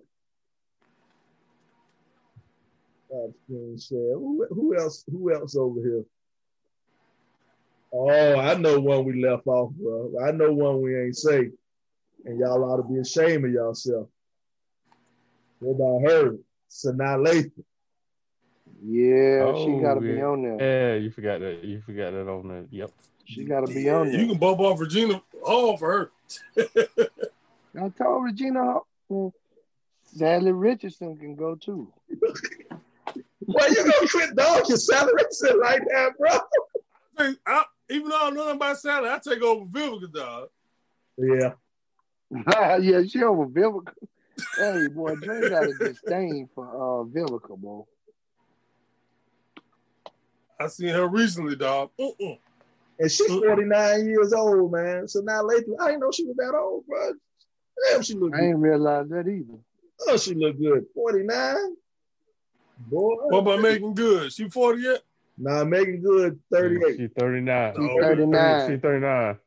Top screen share. Who, who else? Who else over here? Oh, I know one we left off, bro. I know one we ain't say, and y'all ought to be ashamed of yourself. What about her? Sanaa Lathan. Yeah, she Oh, gotta be on there. Yeah, you forgot that. You forgot that on there. Yep. She gotta be on there. You can bump off Regina Hall for her. I told Regina Hall. mm, Salli Richardson can go too. Why you gonna quit dogging salary like that, bro? Hey, I, even though I don't know nothing about Salli, I take over Vivica, dog. Yeah. yeah, she over Vivica. hey, boy, Dre got a disdain for uh, Vivica, boy. I seen her recently, dog. Mm-mm. And she's 49 years old, man. So now lately, I didn't know she was that old, bro. Damn, she look I good. ain't realized that either. Oh, she look good. 49? Boy. What about Meagan Good? She 40 yet? Nah, Meagan Good, 38. She's 39. She's Oh, 39. She's 39.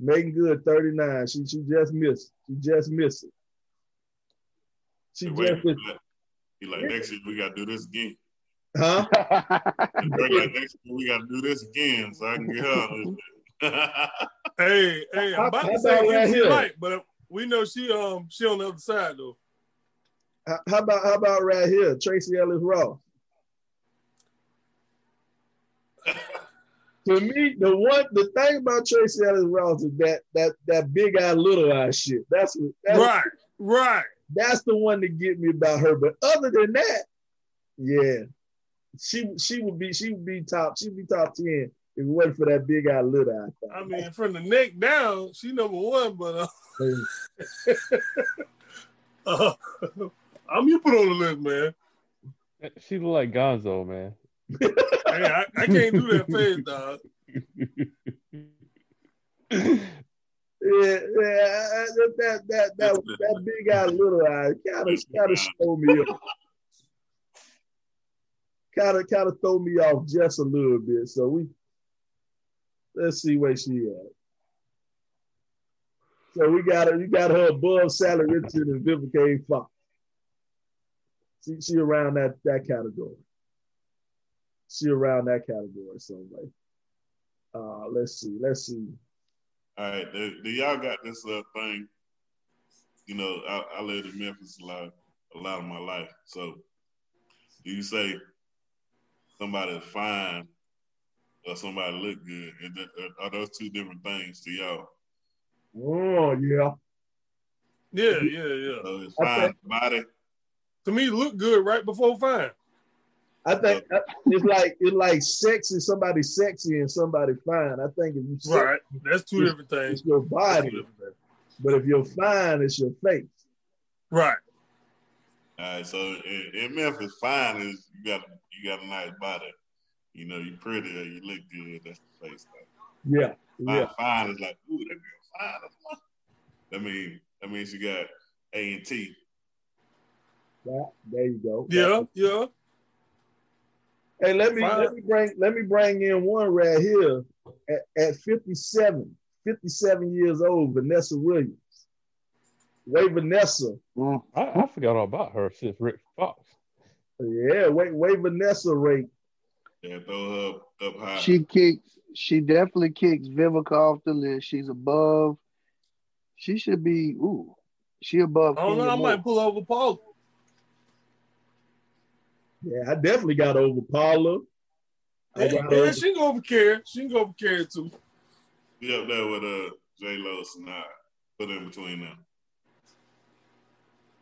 Meagan Good, 39. She she just missed. She just missed it. She Wait, just missed wait. He like next year we gotta do this again. Huh? Drake like next year we gotta do this again so I can get her on. Hey, hey, I'm about how to say about right here? Light, but we know she um she on the other side though. How about how about right here? Tracee Ellis Ross. To me, the one the thing about Tracee Ellis Ross is that that that big eye, little eye shit. That's what that's, Right, right. that's the one to get me about her. But other than that, yeah, she she would be she would be top she would be top ten If it wasn't for that big eye little eye. I mean, from the neck down, she number one, but uh, uh I'm you put on the list, man. She look like Gonzo, man. hey, I, I, can't do that face, dog. Yeah, yeah, that that that that, that big eye, little eye, kind of kind of throw me off. Kind of kind of throw me off just a little bit. So we let's see where she at. So we got her. You got her above Salli Richard and Vivica A. Fox. She, she around that that category. She around that category. So like, uh, let's see, let's see. All right, do, do y'all got this uh, thing? You know, I, I lived in Memphis a lot, a lot of my life. So, do you say somebody's fine or somebody look good? And are those two different things to y'all? Oh yeah. Yeah, yeah, yeah. So it's fine body. To me, look good right before fine. I think it's like it's like sexy. Somebody sexy and somebody fine. I think if you right, that's two different things. It's your body, but if you're fine, it's your face. Right. All right. So in, in Memphis, fine is you got you got a nice body. You know, you're pretty or you look good. That's the face. Thing. Yeah. Fine, yeah. fine is like, ooh, that girl fine. That mean that means you got A and T. Yeah, there you go. Yeah, yeah. Hey, let me let me bring let me bring in one right here at, at 57, 57 years old, Vanessa Williams. Wait, Vanessa. Mm, I, I, forgot all about her since Rick Fox. Yeah, wait, wait, Vanessa rate. Yeah, throw her up, high. She kicks. She definitely kicks Vivica off the list. She's above. She should be. Ooh, she above. I don't know. I might pull over Paul. Yeah, I definitely got over Paula. Yeah, yeah over... she can go over Carrie. She can go over Carrie too. Be up there with uh J Lo and I put in between them.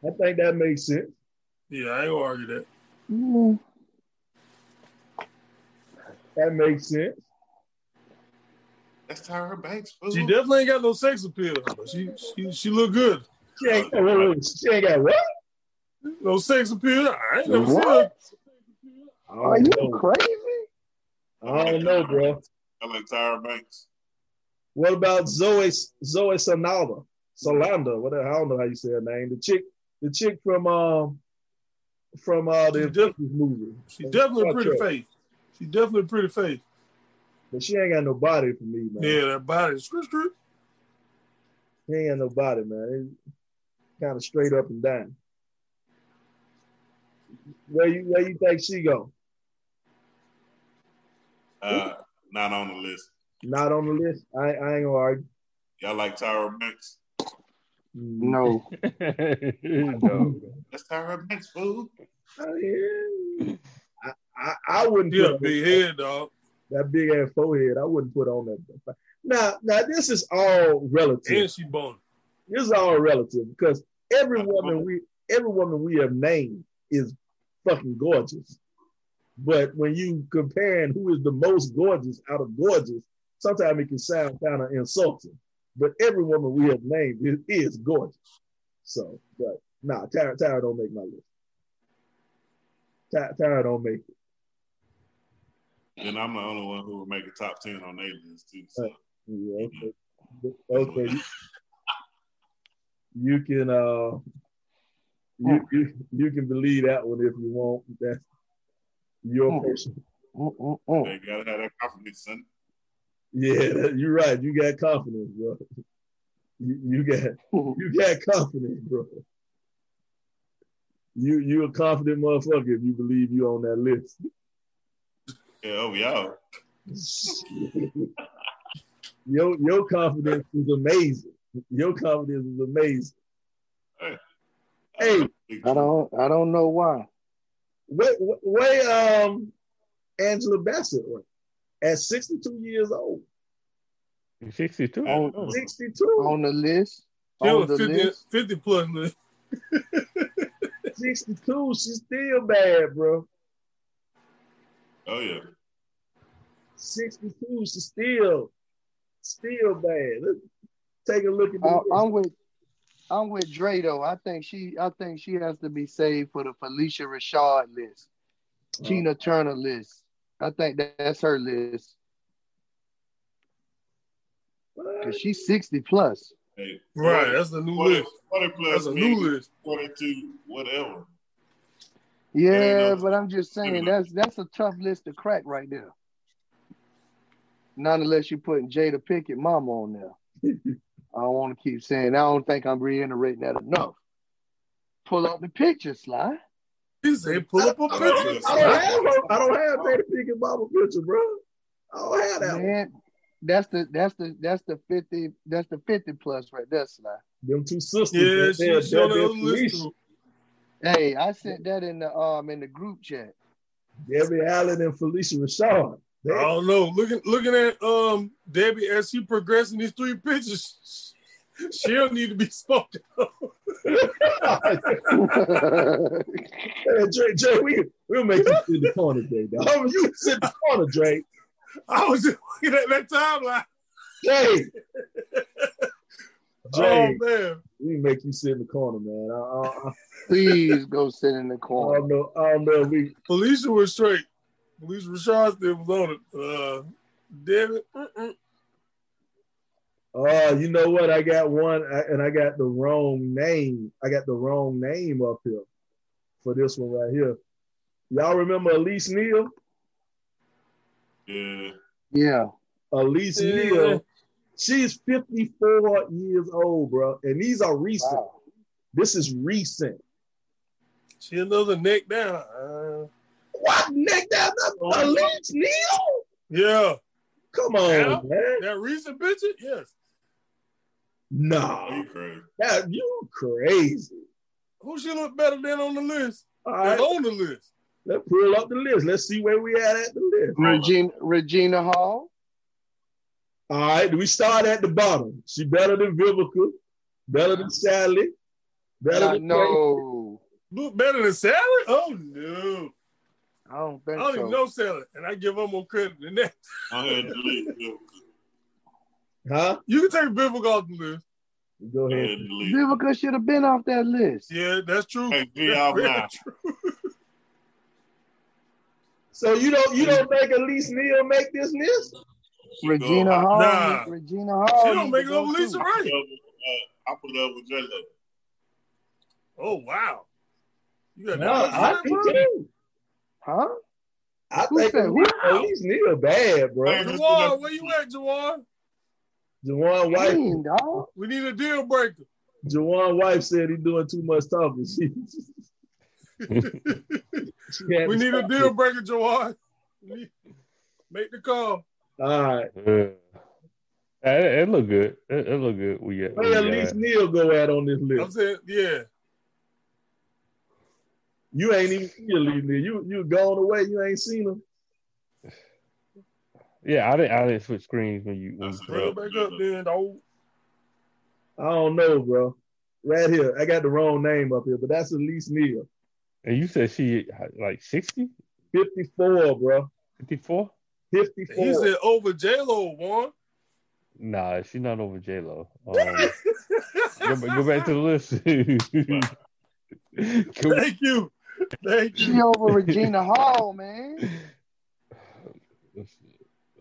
I think that makes sense. Yeah, I ain't gonna argue that. Mm. That makes sense. That's Tyra Banks. Fool. She definitely ain't got no sex appeal. but She she she look good. She ain't, wait, wait, she ain't got what? No sex appeal. I ain't never what? seen her. Are you know. crazy? I don't know, bro. I like Tyra Banks. What about Zoe Zoe Sanalda? Solanda, whatever. I don't know how you say her name. The chick, the chick from um from uh the def- movie. She definitely a pretty face. She definitely a pretty face. But she ain't got no body for me, man. Yeah, that body. Screw, screw. She ain't got no body, man. It's kind of straight up and down. Where you where you think she go? Uh, not on the list. Not on the list. I, I ain't gonna argue. Y'all like Tyra Banks? No. no. That's Tyra Banks, fool. Oh, yeah. I, I, I wouldn't. Yeah, big head, dog. That big ass forehead. I wouldn't put on that. Now, now this is all relative. And she bone. This is all relative because every woman we every woman we have named is fucking gorgeous. But when you comparing who is the most gorgeous out of gorgeous, sometimes it can sound kind of insulting. But every woman we have named is, is gorgeous. So, but nah, Tara, Tara don't make my list. Tara, Tara don't make it. And I'm the only one who will make a top ten on their list too. So. Yeah, okay. okay. you can uh you, you you can believe that one if you want. That's your mm. person. You gotta have that confidence, son. Yeah, you're right. You got confidence, bro. You, you got you got confidence, bro. You you a confident motherfucker if you believe you on that list. Yeah, oh y'all. your your confidence is amazing. Your confidence is amazing. Hey, hey I don't I don't know why. Wait, wait, um, Angela Bassett at 62 years old. 62? On, 62. On the list. On the 50, list. 50 plus list. 62, she's still bad, bro. Oh, yeah. 62. She's still, still bad. Let's take a look at. Uh, I'm with, I'm with Dre though. I think she, I think she has to be saved for the Phylicia Rashad list, oh. Tina Turner list. I think that's her list. Cause she's 60 plus. Hey, right, 40, that's the new 40, list. 40 plus that's a new list. 42, whatever. Yeah, but I'm just saying that's that's a tough list to crack right there. Not unless you're putting Jada Pinkett mama on there. I don't want to keep saying I don't think I'm reiterating that enough. Pull up the picture, Sly. He said pull up a picture. I don't have I don't have Jada Pinkett mama picture, bro. I don't have that Man, one. That's the that's the that's the 50 that's the 50 plus right there, Sly. Them two sisters. Yeah, she's on the list. Hey, I sent that in the um in the group chat. Debbie Allen and Phylicia Rashad. I don't know. Looking looking at um Debbie as she progressing these three pitches, she'll need to be spoken hey, Dre, Dre, we we'll make you sit in the corner, Dre. Dog. You sit in the corner, Dre. I was just looking at that timeline. Jay. Jay. Oh man. We make you sit in the corner, man. I, I, Please go sit in the corner. I don't know. I don't know. We Phylicia was straight. Phylicia Rashad still was on it. Uh, David. Oh, uh, you know what? I got one, and I got the wrong name. I got the wrong name up here for this one right here. Y'all remember Elise Neal? Yeah. Yeah. Elise yeah. Neal. She's 54 years old, bro. And these are recent. Wow. This is recent. She another neck down. Uh, what neck down? Oh. Elise Neal? Yeah. Come on, now, man. That recent picture? Yes. No. You crazy. That, you crazy. Who should look better than on the list? All right. on the list. Let's pull up the list. Let's see where we at at the list. Regina Regina Hall. All right, we start at the bottom. She better than Vivica, better than Salli, better Not, than no. Look better than Salli? Oh no. I don't think I don't so. even know Salli, and I give her more credit than that. I had to delete Huh? You can take Vivica off the list. Go ahead. Vivica should have been off that list. Yeah, that's true. Hey, that's true. So you don't you don't think Elise Neal make this list? Regina Hall. Nah. Regina Hall. She don't make it over LisaRaye. I put it up with uh, J Lo. Oh wow. You got no, that I think too. Huh? I Who think Elise Neal bad, bro. Jawan, where you at, Jawan? Jawan White. Dang, dog. We need a deal breaker. Jawan wife said he's doing too much talking. we need a deal breaker, Jawan. Make the call. All right. It, it look good. It, it look good. We get. Where at least Neil go at on this list? I'm saying, yeah. You ain't even seen Elise Neal. You you gone away. You ain't seen him. Yeah, I didn't. I didn't switch screens when you. When Bring it back up, then, dog. I don't know, bro. Right here, I got the wrong name up here, but that's Elise Neal. And you said she like 60? 54, bro. 54? 54. He said over J Lo one. Nah, she's not over J Lo. Um, go, go, back to the list. Thank you. Thank you. She over Regina Hall, man. Let's,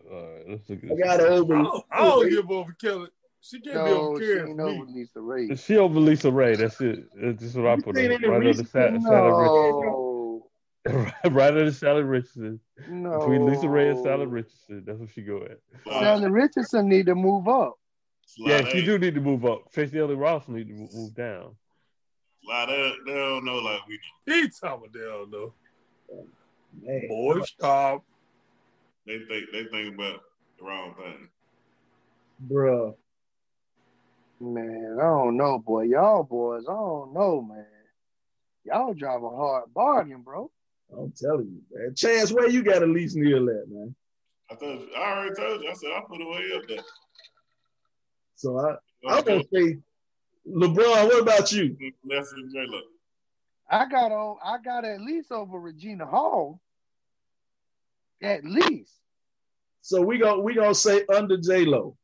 all right, let's look at I got over. I don't, I don't give over Kelly. She can't no, be over She over LisaRaye. She over LisaRaye. That's it. That's just what I put on. Right under the Salli no. Richardson. right under Salli Richardson. No. Between LisaRaye and Salli Richardson. That's what she go at. Salli Richardson need to move up. Yeah, she do need to move up. Tracee Ellis Ross need to move down. Like they, they don't know like we do. He talking they don't know. Man. Boy, stop. They think they think about the wrong thing. Bruh. Man, I don't know, boy. Y'all boys, I don't know, man. Y'all drive a hard bargain, bro. I'm telling you, man. Chance, where you got Elise near that, man? I thought I already told you. I said I put it way up there. So I, I'm gonna say, LeBron. What about you? Less than J Lo. I got on. I got at least over Regina Hall. At least. So we go we gonna say under J Lo.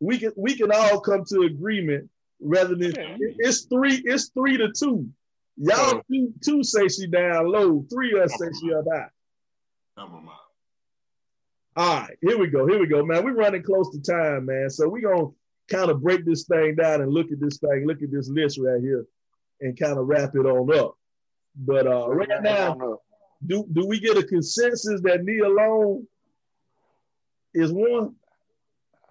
We can we can all come to agreement rather than it's three it's three to two. Y'all two two say she down low. Three of us say she up high. All right, here we go. Here we go, man. We're running close to time, man. So we're gonna kind of break this thing down and look at this thing, look at this list right here, and kind of wrap it on up. But uh right now, do do we get a consensus that Nia Long is one?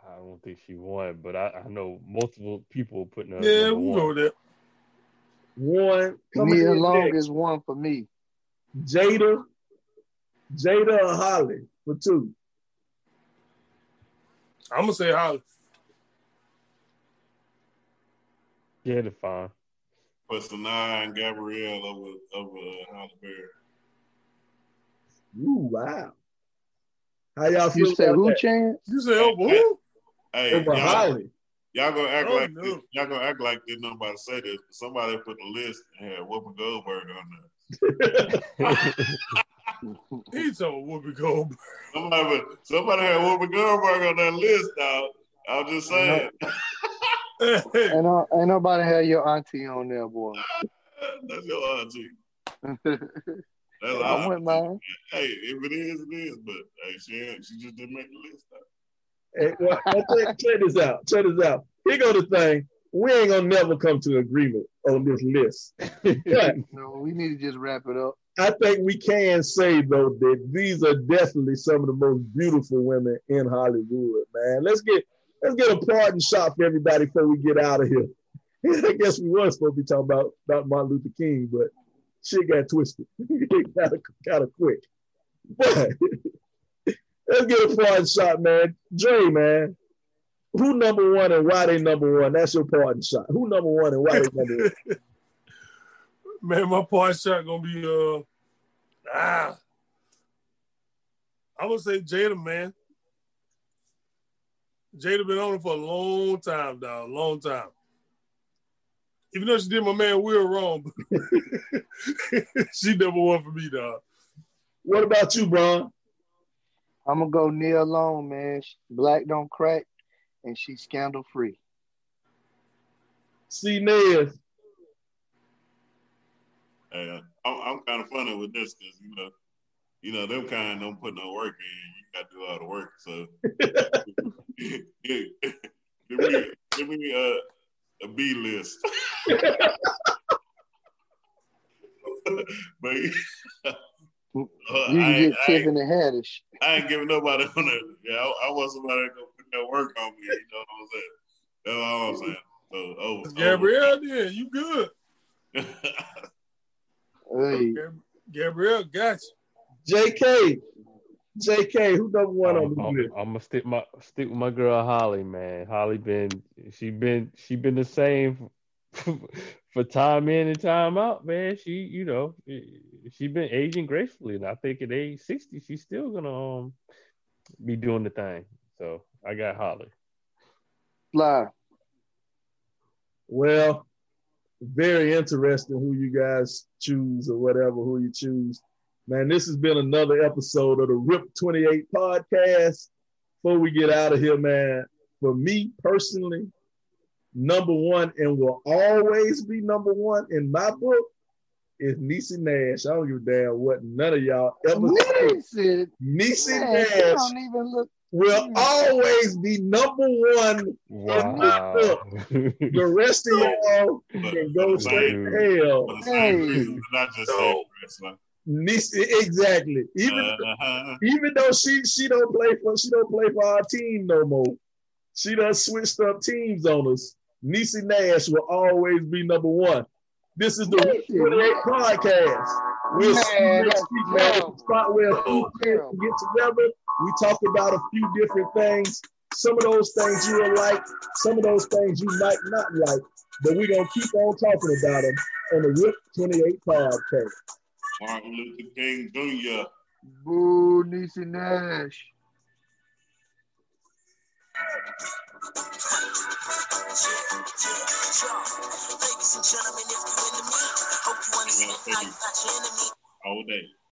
I don't think she won, but I, I know multiple people putting her. Yeah, we go there. One. Nia Long next. is one for me. Jada, Jada or Halle for two. I'm gonna say Halle. Yeah, the fine. But Sanaa and Gabrielle over over uh, Halle Berry. Ooh, wow. How y'all feel? You say who that? chance? You say over who? Hey, over y'all, Halle. Y'all gonna act oh, like no. this, y'all gonna act like didn't nobody say this, but somebody put the list and had Whoopi Goldberg on there. He's told Whoopi Goldberg. Somebody, somebody had Whoopi Goldberg on that list. Now I'm just saying. Ain't, no, ain't nobody had your auntie on there, boy. That's your auntie. That's I went mine. Hey, if it is, it is. But hey, she she just didn't make the list. Hey, well, check, check this out. Check this out. Here go the thing. We ain't gonna never come to an agreement on this list. no, we need to just wrap it up. I think we can say though that these are definitely some of the most beautiful women in Hollywood, man. Let's get let's get a pardon shot for everybody before we get out of here. I guess we were supposed to be talking about, about Martin Luther King, but shit got twisted of kind of quick. But let's get a pardon shot, man. Dre, man, who number one and why they number one? That's your pardon shot. Who number one and why they number one? man, my pardon shot gonna be uh ah. I'm gonna say Jada, man. Jada been on it for a long time, dog. Long time. Even though she did my man Will wrong, she number one for me, dog. What about you, Bron? I'm gonna go Nia Long, man. Black don't crack, and she's scandal free. See Nez. Hey, I'm, I'm kind of funny with this because you know, you know, them kind don't put no work in. You got to do all the work. So give me, give me a, a B list. but you uh, can get Tiffany Haddish. I ain't giving nobody on that. Yeah, I, I want somebody to go put that work on me. You know what I'm saying? That's all I'm saying. So, oh, Gabrielle, oh. you good? hey. Gabrielle, got you. JK, JK, who number one I'm, on the list? I'm gonna stick my stick with my girl Halle, man. Halle been she been she been the same for time in and time out, man. She, you know, she been aging gracefully, and I think at age sixty, she's still gonna um be doing the thing. So I got Halle. Fly. Well, very interesting who you guys choose or whatever who you choose. Man, this has been another episode of the RIP 28 podcast. Before we get out of here, man, for me personally, number one and will always be number one in my book is Niecy Nash. I don't give a damn what none of y'all ever said. Niecy Nash don't even look will always be number one wow. In my book. The rest of y'all can go straight to hell. Hey. Not just so, Niecy, exactly. Even uh-huh. even though she she don't play for she don't play for our team no more. She done switched up teams on us. Niecy Nash will always be number one. This is the 28 podcast. We'll see you next week, man. Spot where two friends get together. We talk about a few different things. Some of those things you will like, some of those things you might not like, but we're gonna keep on talking about them on the RIP 28 podcast. Martin Luther King Jr. Boo, Niecy Nash. Ladies and gentlemen, if you into me, hope you understand I'm not your enemy. All day.